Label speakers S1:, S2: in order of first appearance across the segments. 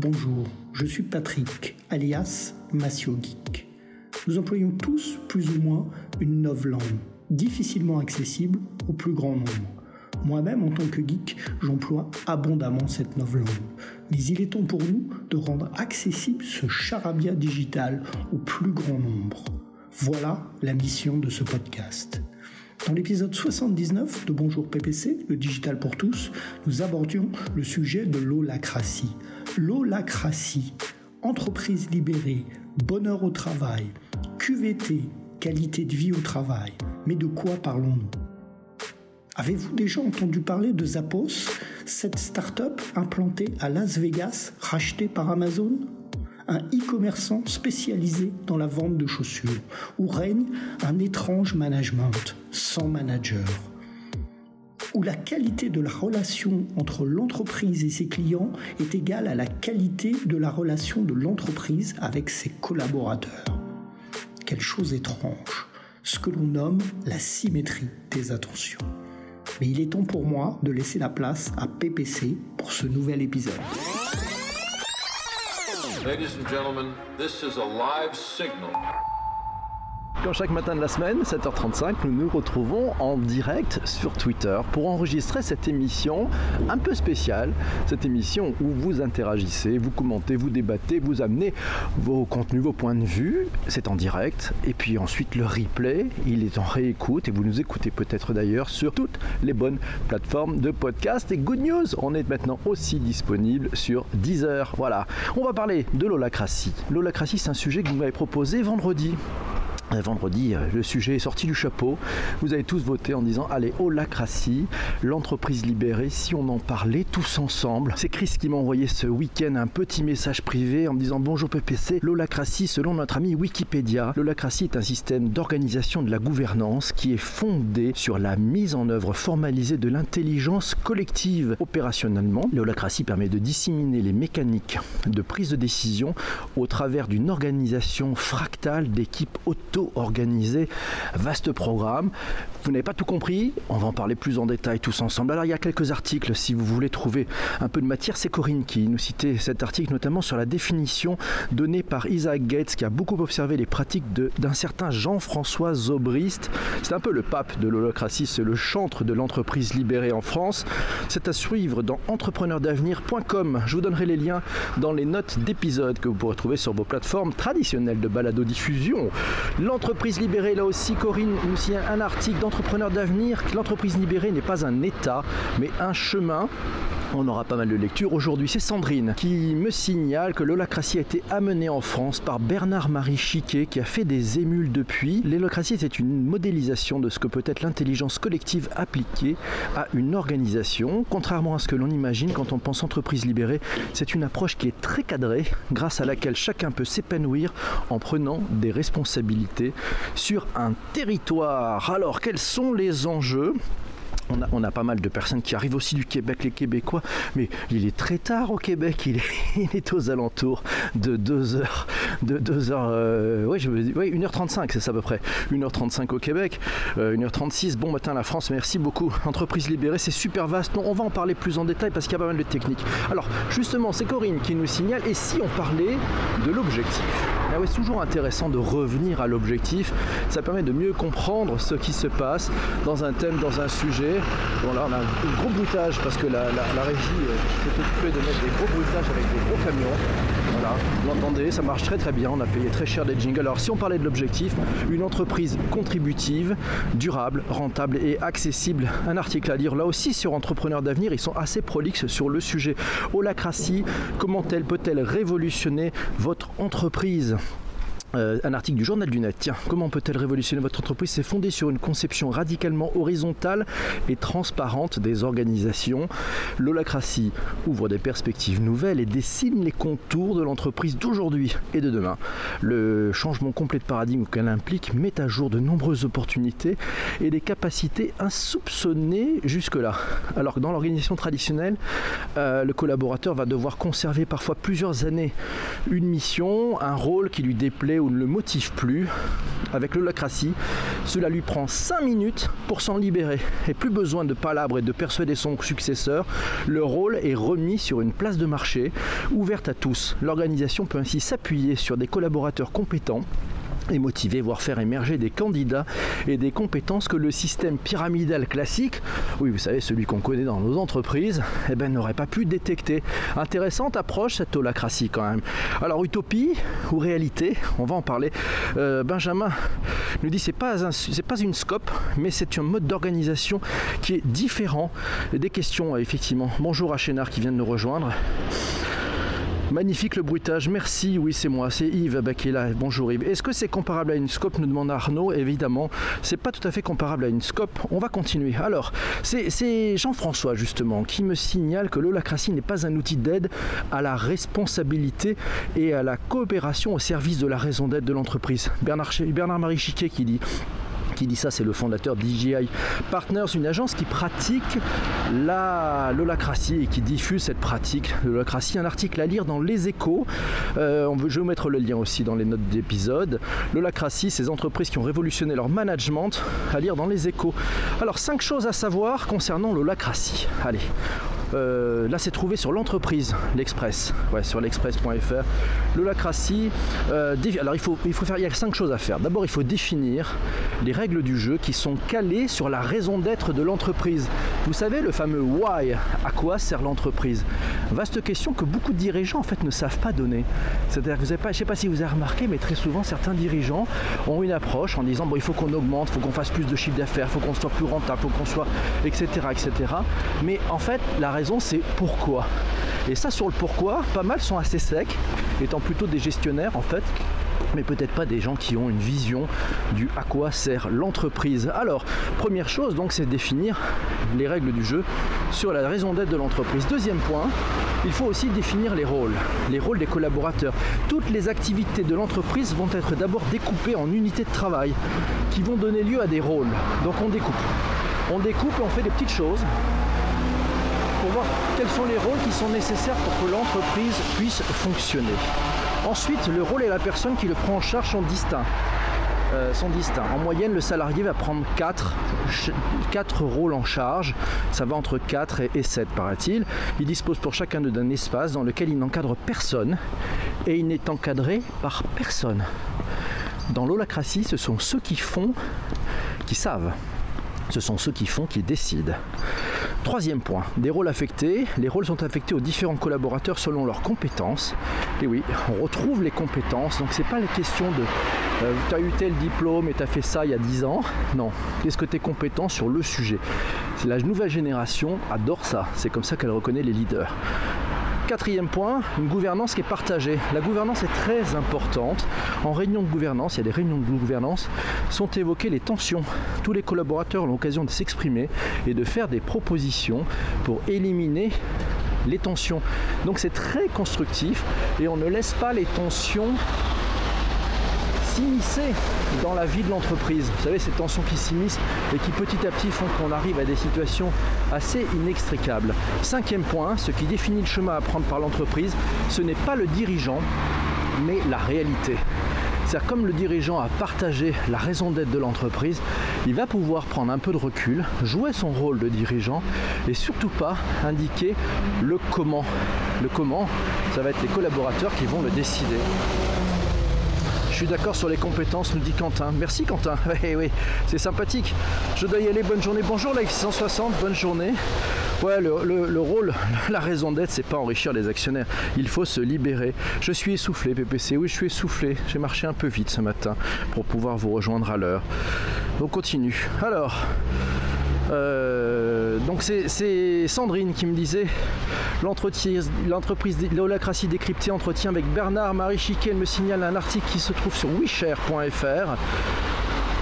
S1: Bonjour, je suis Patrick, alias Massio Geek. Nous employons tous plus ou moins une langue, difficilement accessible au plus grand nombre. Moi-même, en tant que geek, j'emploie abondamment cette langue. Mais il est temps pour nous de rendre accessible ce charabia digital au plus grand nombre. Voilà la mission de ce podcast. Dans l'épisode 79 de Bonjour PPC, le digital pour tous, nous abordions le sujet de l'holacratie. L'holacratie, entreprise libérée, bonheur au travail, QVT, qualité de vie au travail. Mais de quoi parlons-nous? Avez-vous déjà entendu parler de Zappos, cette start-up implantée à Las Vegas, rachetée par Amazon? Un e-commerçant spécialisé dans la vente de chaussures, où règne un étrange management sans manager, où la qualité de la relation entre l'entreprise et ses clients est égale à la qualité de la relation de l'entreprise avec ses collaborateurs. Quelle chose étrange, ce que l'on nomme la symétrie des attentions. Mais il est temps pour moi de laisser la place à PPC pour ce nouvel épisode.
S2: Ladies and gentlemen, this is a live signal.
S3: Chaque matin de la semaine, 7h35, nous nous retrouvons en direct sur Twitter pour enregistrer cette émission un peu spéciale. Cette émission où vous interagissez, vous commentez, vous débattez, vous amenez vos contenus, vos points de vue. C'est en direct. Et puis ensuite, le replay, il est en réécoute et vous nous écoutez peut-être d'ailleurs sur toutes les bonnes plateformes de podcast. Et good news, on est maintenant aussi disponible sur Deezer. Voilà. On va parler de l'holacratie. L'holacratie, c'est un sujet que vous m'avez proposé vendredi. Vendredi, euh, le sujet est sorti du chapeau. Vous avez tous voté en disant Allez, holacratie, l'entreprise libérée, si on en parlait tous ensemble. C'est Chris qui m'a envoyé ce week-end un petit message privé en me disant Bonjour PPC, l'holacratie, selon notre ami Wikipédia, l'holacratie est un système d'organisation de la gouvernance qui est fondé sur la mise en œuvre formalisée de l'intelligence collective. Opérationnellement, l'holacratie permet de disséminer les mécaniques de prise de décision au travers d'une organisation fractale d'équipes auto organisé, vaste programme. Vous n'avez pas tout compris, on va en parler plus en détail tous ensemble. Alors il y a quelques articles si vous voulez trouver un peu de matière. C'est Corinne qui nous citait cet article notamment sur la définition donnée par Isaac Gates qui a beaucoup observé les pratiques d'un certain Jean-François Zobrist. C'est un peu le pape de l'holocratie, c'est le chantre de l'entreprise libérée en France. C'est à suivre dans entrepreneurdavenir.com. Je vous donnerai les liens dans les notes d'épisode que vous pourrez trouver sur vos plateformes traditionnelles de balado-diffusion. L'entreprise libérée, là aussi, Corinne nous signe un article d'entrepreneur d'avenir. L'entreprise libérée n'est pas un état, mais un chemin on aura pas mal de lectures. Aujourd'hui, c'est Sandrine qui me signale que l'holacratie a été amenée en France par Bernard-Marie Chiquet qui a fait des émules depuis. L'holacratie c'est une modélisation de ce que peut être l'intelligence collective appliquée à une organisation. Contrairement à ce que l'on imagine quand on pense entreprise libérée, c'est une approche qui est très cadrée grâce à laquelle chacun peut s'épanouir en prenant des responsabilités sur un territoire. Alors, quels sont les enjeux? On a, pas mal de personnes qui arrivent aussi du Québec, les Québécois, mais il est très tard au Québec, il est, aux alentours de 2 heures, de 2 heures, euh, oui, je veux dire, 1h35, c'est ça à peu près, 1h35 au Québec, 1h36, euh, bon matin la France, merci beaucoup, entreprise libérée, c'est super vaste, non, on va en parler plus en détail parce qu'il y a pas mal de techniques. Alors, justement, c'est Corinne qui nous signale, et si on parlait de l'objectif? Ah c'est toujours intéressant de revenir à l'objectif, ça permet de mieux comprendre ce qui se passe dans un thème, dans un sujet, Bon là on a un gros bruitage parce que la, régie euh, s'est occupée de mettre des gros bruitages avec des gros camions. Voilà, vous l'entendez, ça marche très très bien, on a payé très cher des jingles. Alors si on parlait de l'objectif, une entreprise contributive, durable, rentable et accessible, un article à lire là aussi sur Entrepreneurs d'avenir, ils sont assez prolixes sur le sujet. Holacratie, comment elle peut-elle révolutionner votre entreprise? Euh, un article du journal du net. Tiens, comment peut-elle révolutionner votre entreprise C'est fondé sur une conception radicalement horizontale et transparente des organisations. L'holacratie ouvre des perspectives nouvelles et dessine les contours de l'entreprise d'aujourd'hui et de demain. Le changement complet de paradigme qu'elle implique met à jour de nombreuses opportunités et des capacités insoupçonnées jusque-là. Alors que dans l'organisation traditionnelle, euh, le collaborateur va devoir conserver parfois plusieurs années une mission, un rôle qui lui déplaît ou ne le motive plus, avec l'holacratie, cela lui prend 5 minutes pour s'en libérer. Et plus besoin de palabres et de persuader son successeur, le rôle est remis sur une place de marché ouverte à tous. L'organisation peut ainsi s'appuyer sur des collaborateurs compétents et motiver, voire faire émerger des candidats et des compétences que le système pyramidal classique, oui vous savez celui qu'on connaît dans nos entreprises, eh ben, n'aurait pas pu détecter. Intéressante approche cette holacratie quand même. Alors utopie ou réalité, on va en parler. Euh, Benjamin nous dit c'est pas un, c'est pas une scope, mais c'est un mode d'organisation qui est différent. Des questions effectivement. Bonjour à Chénard qui vient de nous rejoindre. Magnifique le bruitage, merci, oui c'est moi, c'est Yves qui est là. Bonjour Yves. Est-ce que c'est comparable à une scope nous demande Arnaud. Évidemment, c'est pas tout à fait comparable à une scope. On va continuer. Alors, c'est Jean-François justement qui me signale que l'holacratie n'est pas un outil d'aide à la responsabilité et à la coopération au service de la raison d'être de l'entreprise. Bernard, Bernard-Marie Chiquet qui dit qui dit ça, c'est le fondateur d'IGI Partners, une agence qui pratique la l'holacratie et qui diffuse cette pratique de l'holacratie. Un article à lire dans Les Échos. Euh, je vais mettre le lien aussi dans les notes d'épisode. L'holacratie, ces entreprises qui ont révolutionné leur management, à lire dans Les Échos. Alors, cinq choses à savoir concernant l'holacratie. Allez, euh, là, c'est trouvé sur l'entreprise, l'Express, ouais, sur l'express.fr. L'holacratie, euh, alors il faut, il faut faire, il y a cinq choses à faire. D'abord, il faut définir les règles du jeu qui sont calées sur la raison d'être de l'entreprise. Vous savez, le fameux why, à quoi sert l'entreprise? Vaste question que beaucoup de dirigeants en fait ne savent pas donner. C'est-à-dire que vous avez pas, je ne sais pas si vous avez remarqué, mais très souvent certains dirigeants ont une approche en disant bon, il faut qu'on augmente, il faut qu'on fasse plus de chiffre d'affaires, il faut qu'on soit plus rentable, il faut qu'on soit, etc., etc. Mais en fait, la c'est pourquoi. Et ça, sur le pourquoi, pas mal sont assez secs, étant plutôt des gestionnaires en fait, mais peut-être pas des gens qui ont une vision du à quoi sert l'entreprise. Alors, première chose, donc, c'est définir les règles du jeu sur la raison d'être de l'entreprise. Deuxième point, il faut aussi définir les rôles, les rôles des collaborateurs. Toutes les activités de l'entreprise vont être d'abord découpées en unités de travail qui vont donner lieu à des rôles. Donc on découpe. On découpe et on fait des petites choses quels sont les rôles qui sont nécessaires pour que l'entreprise puisse fonctionner. Ensuite, le rôle et la personne qui le prend en charge sont distincts. Euh. En moyenne, le salarié va prendre 4, rôles en charge. Ça va entre 4 et, 7, paraît-il. Il dispose pour chacun d'un espace dans lequel il n'encadre personne et il n'est encadré par personne. Dans l'holacratie, ce sont ceux qui font qui savent. Ce sont ceux qui font qui décident. Troisième point, des rôles affectés. Les rôles sont affectés aux différents collaborateurs selon leurs compétences. Et oui, on retrouve les compétences. Donc c'est pas la question de euh, tu as eu tel diplôme et tu fait ça il y a 10 ans. Non, qu'est-ce que tu es compétent sur le sujet? La nouvelle génération adore ça. C'est comme ça qu'elle reconnaît les leaders. Quatrième point, une gouvernance qui est partagée. La gouvernance est très importante. En réunion de gouvernance, il y a des réunions de gouvernance, sont évoquées les tensions. Tous les collaborateurs ont l'occasion de s'exprimer et de faire des propositions pour éliminer les tensions. Donc c'est très constructif et on ne laisse pas les tensions s'immiscer dans la vie de l'entreprise. Vous savez, ces tensions qui s'immiscent et qui petit à petit font qu'on arrive à des situations assez inextricables. Cinquième point, ce qui définit le chemin à prendre par l'entreprise, ce n'est pas le dirigeant, mais la réalité. C'est-à-dire comme le dirigeant a partagé la raison d'être de l'entreprise, il va pouvoir prendre un peu de recul, jouer son rôle de dirigeant et surtout pas indiquer le comment. Le comment, ça va être les collaborateurs qui vont le décider. Je suis d'accord sur les compétences, nous dit Quentin. Merci Quentin. Oui, c'est sympathique. Je dois y aller. Bonne journée. Bonjour la 660. Bonne journée. Ouais, le, rôle, la raison d'être, c'est pas enrichir les actionnaires. Il faut se libérer. Je suis essoufflé, PPC. Oui, je suis essoufflé. J'ai marché un peu vite ce matin pour pouvoir vous rejoindre à l'heure. On continue. Alors. Euh, donc c'est Sandrine qui me disait l'entreprise l'holacratie décryptée entretien avec Bernard Marie Chiquet. Elle me signale un article qui se trouve sur wishare.fr.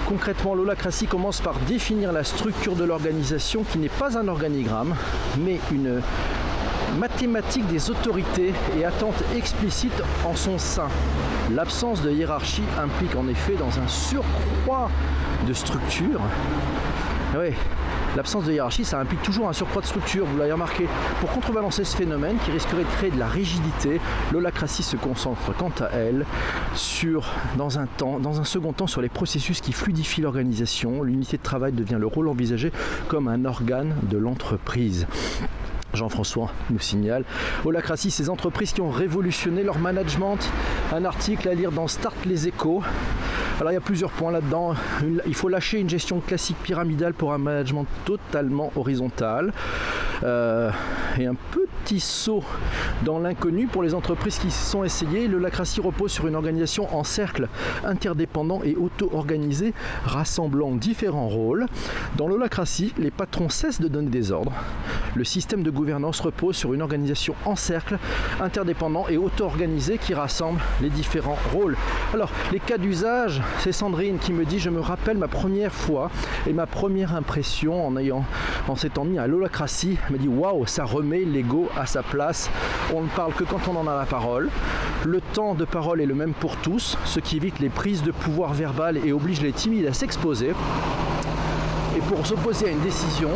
S3: Concrètement, l'holacratie commence par définir la structure de l'organisation qui n'est pas un organigramme, mais une mathématique des autorités et attentes explicites en son sein. L'absence de hiérarchie implique en effet dans un surcroît de structure. L'absence de hiérarchie, ça implique toujours un surcroît de structure, vous l'avez remarqué. Pour contrebalancer ce phénomène qui risquerait de créer de la rigidité, l'holacratie se concentre quant à elle dans un second temps sur les processus qui fluidifient l'organisation. L'unité de travail devient le rôle envisagé comme un organe de l'entreprise. Jean-François nous signale. Holacratie, ces entreprises qui ont révolutionné leur management. Un article à lire dans Start les échos. Alors il y a plusieurs points là-dedans. Il faut lâcher une gestion classique pyramidale pour un management totalement horizontal. Euh, et un petit saut dans l'inconnu pour les entreprises qui sont essayées. Le repose sur une organisation en cercle interdépendant et auto-organisé, rassemblant différents rôles. Dans l'holacratie, les patrons cessent de donner des ordres. Le système de gouvernance repose sur une organisation en cercle, interdépendant et auto-organisé qui rassemble les différents rôles. Alors, les cas d'usage, c'est Sandrine qui me dit Je me rappelle ma première fois et ma première impression en ayant en s'étant mis à l'holacratie. Elle me dit Waouh, ça remet l'ego à sa place. On ne parle que quand on en a la parole. Le temps de parole est le même pour tous, ce qui évite les prises de pouvoir verbales et oblige les timides à s'exposer. Et pour s'opposer à une décision,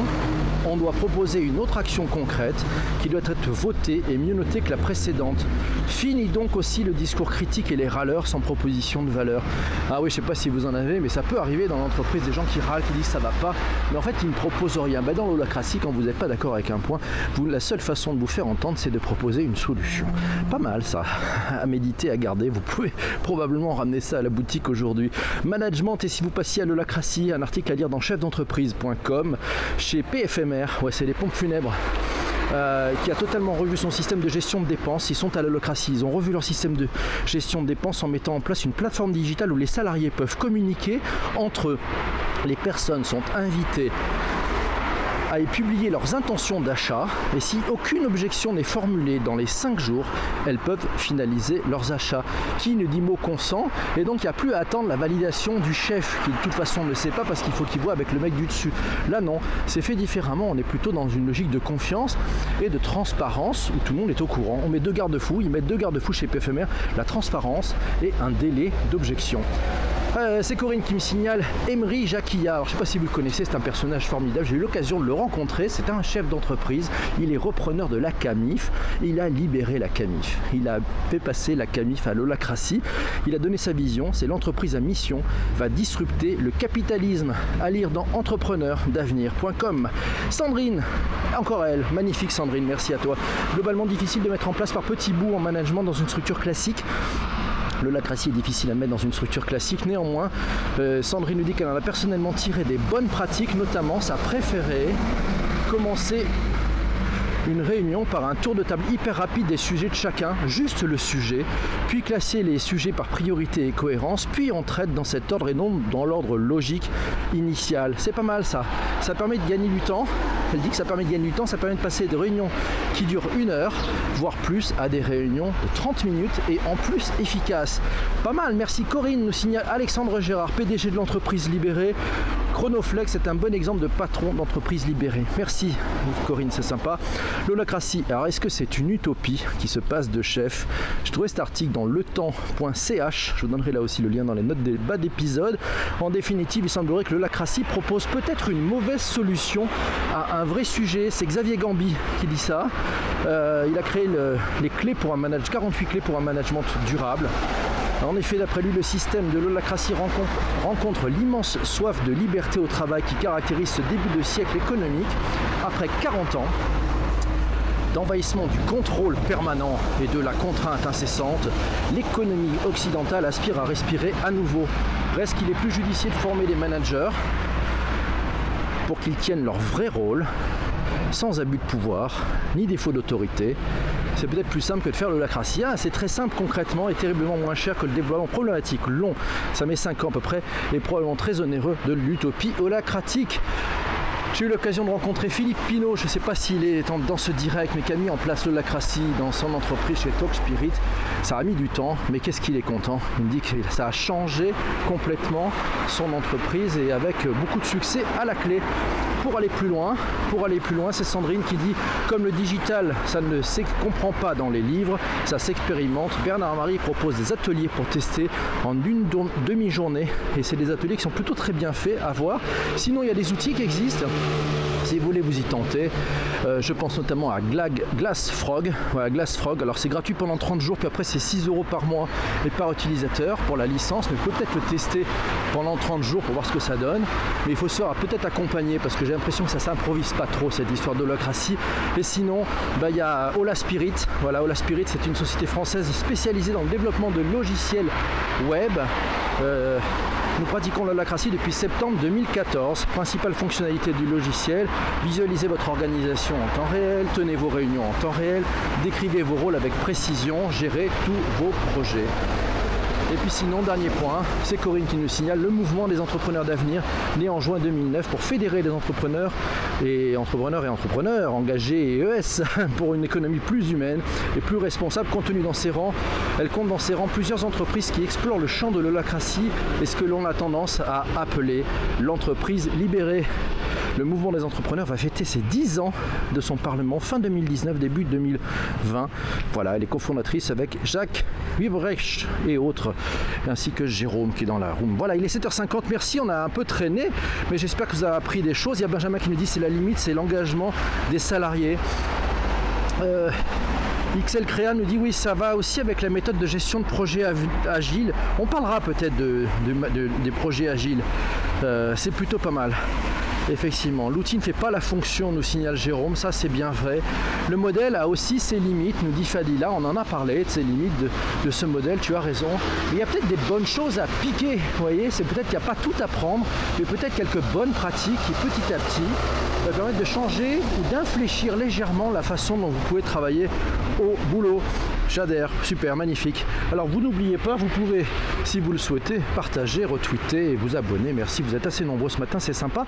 S3: on doit proposer une autre action concrète qui doit être votée et mieux notée que la précédente. Fini donc aussi le discours critique et les râleurs sans proposition de valeur. Ah oui, je sais pas si vous en avez, mais ça peut arriver dans l'entreprise des gens qui râlent, qui disent ça va pas, mais en fait ils ne proposent rien. Ben, dans l'holacratie, quand vous n'êtes pas d'accord avec un point, la seule façon de vous faire entendre, c'est de proposer une solution. Pas mal ça, à méditer, à garder. Vous pouvez probablement ramener ça à la boutique aujourd'hui. Management, et si vous passiez à l'holacratie, un article à lire dans chefdentreprise.com chez PFM ouais, c'est les pompes funèbres. Euh, qui a totalement revu son système de gestion de dépenses. Ils sont à l'holocratie. Ils ont revu leur système de gestion de dépenses en mettant en place une plateforme digitale où les salariés peuvent communiquer entre eux. Les personnes sont invitées à publier leurs intentions d'achat et si aucune objection n'est formulée dans les 5 jours, elles peuvent finaliser leurs achats. Qui ne dit mot consent et donc il n'y a plus à attendre la validation du chef qui de toute façon ne sait pas parce qu'il faut qu'il voit avec le mec du dessus. Là non, c'est fait différemment, on est plutôt dans une logique de confiance et de transparence où tout le monde est au courant. On met deux garde-fous, ils mettent deux garde-fous chez PFMR, la transparence et un délai d'objection. Euh, c'est Corinne qui me signale Emery Jacquillard. je ne sais pas si vous le connaissez, c'est un personnage formidable. J'ai eu l'occasion de le rencontrer. C'est un chef d'entreprise. Il est repreneur de la Camif. Il a libéré la Camif. Il a fait passer la Camif à l'holacratie. Il a donné sa vision. C'est l'entreprise à mission va disrupter le capitalisme. À lire dans entrepreneur-d'avenir.com. Sandrine, encore elle, magnifique Sandrine, merci à toi. Globalement difficile de mettre en place par petits bouts en management dans une structure classique. Le lacratie est difficile à mettre dans une structure classique. Néanmoins, euh, Sandrine nous dit qu'elle en a personnellement tiré des bonnes pratiques, notamment sa préférée commencer une réunion par un tour de table hyper rapide des sujets de chacun, juste le sujet, puis classer les sujets par priorité et cohérence, puis on traite dans cet ordre et non dans l'ordre logique initial. C'est pas mal ça. Ça permet de gagner du temps. Elle dit que ça permet de gagner du temps, ça permet de passer de réunions qui durent une heure, voire plus, à des réunions de 30 minutes et en plus efficaces. Pas mal, merci Corinne, nous signale Alexandre Gérard, PDG de l'entreprise libérée. Chronoflex est un bon exemple de patron d'entreprise libérée. Merci Corinne, c'est sympa. L'holacratie, alors est-ce que c'est une utopie qui se passe de chef? Je trouvais cet article dans letemps.ch, je vous donnerai là aussi le lien dans les notes des bas d'épisode. En définitive, il semblerait que l'holacratie propose peut-être une mauvaise solution à un vrai sujet. C'est Xavier Gambi qui dit ça. Euh, il a créé les clés pour un management, 48 clés pour un management durable. En effet, d'après lui, le système de l'holacratie rencontre, rencontre l'immense soif de liberté au travail qui caractérise ce début de siècle économique. Après 40 ans, d'envahissement du contrôle permanent et de la contrainte incessante, l'économie occidentale aspire à respirer à nouveau. Reste qu'il est plus judicieux de former des managers pour qu'ils tiennent leur vrai rôle, sans abus de pouvoir, ni défaut d'autorité. C'est peut-être plus simple que de faire le lacratie. Ah, c'est très simple concrètement et terriblement moins cher que le déploiement problématique long. Ça met 5 ans à peu près et probablement très onéreux de l'utopie holacratique. J'ai eu l'occasion de rencontrer Philippe Pinault, je ne sais pas s'il est dans ce direct, mais qui a mis en place le lacratie dans son entreprise chez Talk Spirit. Ça a mis du temps, mais qu'est-ce qu'il est content? Il me dit que ça a changé complètement son entreprise et avec beaucoup de succès à la clé. Pour aller plus loin, pour aller plus loin, c'est Sandrine qui dit comme le digital, ça ne se comprend pas dans les livres, ça s'expérimente. Bernard Marie propose des ateliers pour tester en une demi-journée et c'est des ateliers qui sont plutôt très bien faits à voir. Sinon, il y a des outils qui existent si vous voulez vous y tenter. Euh, je pense notamment à Glass Frog. Voilà, Glass Frog. Alors c'est gratuit pendant 30 jours, puis après c'est 6 euros par mois et par utilisateur pour la licence, mais peut-être le tester pendant 30 jours pour voir ce que ça donne. Mais il faut se peut-être accompagner parce que j'ai l'impression que ça s'improvise pas trop cette histoire d'holacratie. Et sinon, bah, il y a Ola Spirit. Voilà, Ola Spirit, c'est une société française spécialisée dans le développement de logiciels web. Euh, nous pratiquons l'holacratie depuis septembre 2014. Principale fonctionnalité du logiciel, visualisez votre organisation en temps réel, tenez vos réunions en temps réel, décrivez vos rôles avec précision, gérez tous vos projets. Et puis sinon, dernier point, c'est Corinne qui nous signale le mouvement des entrepreneurs d'avenir, né en juin 2009 pour fédérer les entrepreneurs et entrepreneurs et entrepreneurs engagés et ES pour une économie plus humaine et plus responsable. Compte tenu dans ses rangs, elle compte dans ses rangs plusieurs entreprises qui explorent le champ de l'holacratie et ce que l'on a tendance à appeler l'entreprise libérée. Le mouvement des entrepreneurs va fêter ses 10 ans de son parlement fin 2019, début 2020. Voilà, elle est cofondatrice avec Jacques Wibrecht et autres, ainsi que Jérôme qui est dans la room. Voilà, il est 7h50, merci, on a un peu traîné, mais j'espère que vous avez appris des choses. Il y a Benjamin qui nous dit c'est la limite, c'est l'engagement des salariés. Euh, XL Créa nous dit oui, ça va aussi avec la méthode de gestion de projet agile. On parlera peut-être de, des projets agiles. Euh, c'est plutôt pas mal. Effectivement, l'outil ne fait pas la fonction, nous signale Jérôme, ça c'est bien vrai. Le modèle a aussi ses limites, nous dit Fadila, on en a parlé de ses limites de, ce modèle, tu as raison. il y a peut-être des bonnes choses à piquer, vous voyez, c'est peut-être qu'il n'y a pas tout à prendre, mais peut-être quelques bonnes pratiques qui petit à petit va permettre de changer ou d'infléchir légèrement la façon dont vous pouvez travailler au boulot. J'adhère, super, magnifique. Alors vous n'oubliez pas, vous pouvez, si vous le souhaitez, partager, retweeter et vous abonner. Merci, vous êtes assez nombreux ce matin, c'est sympa.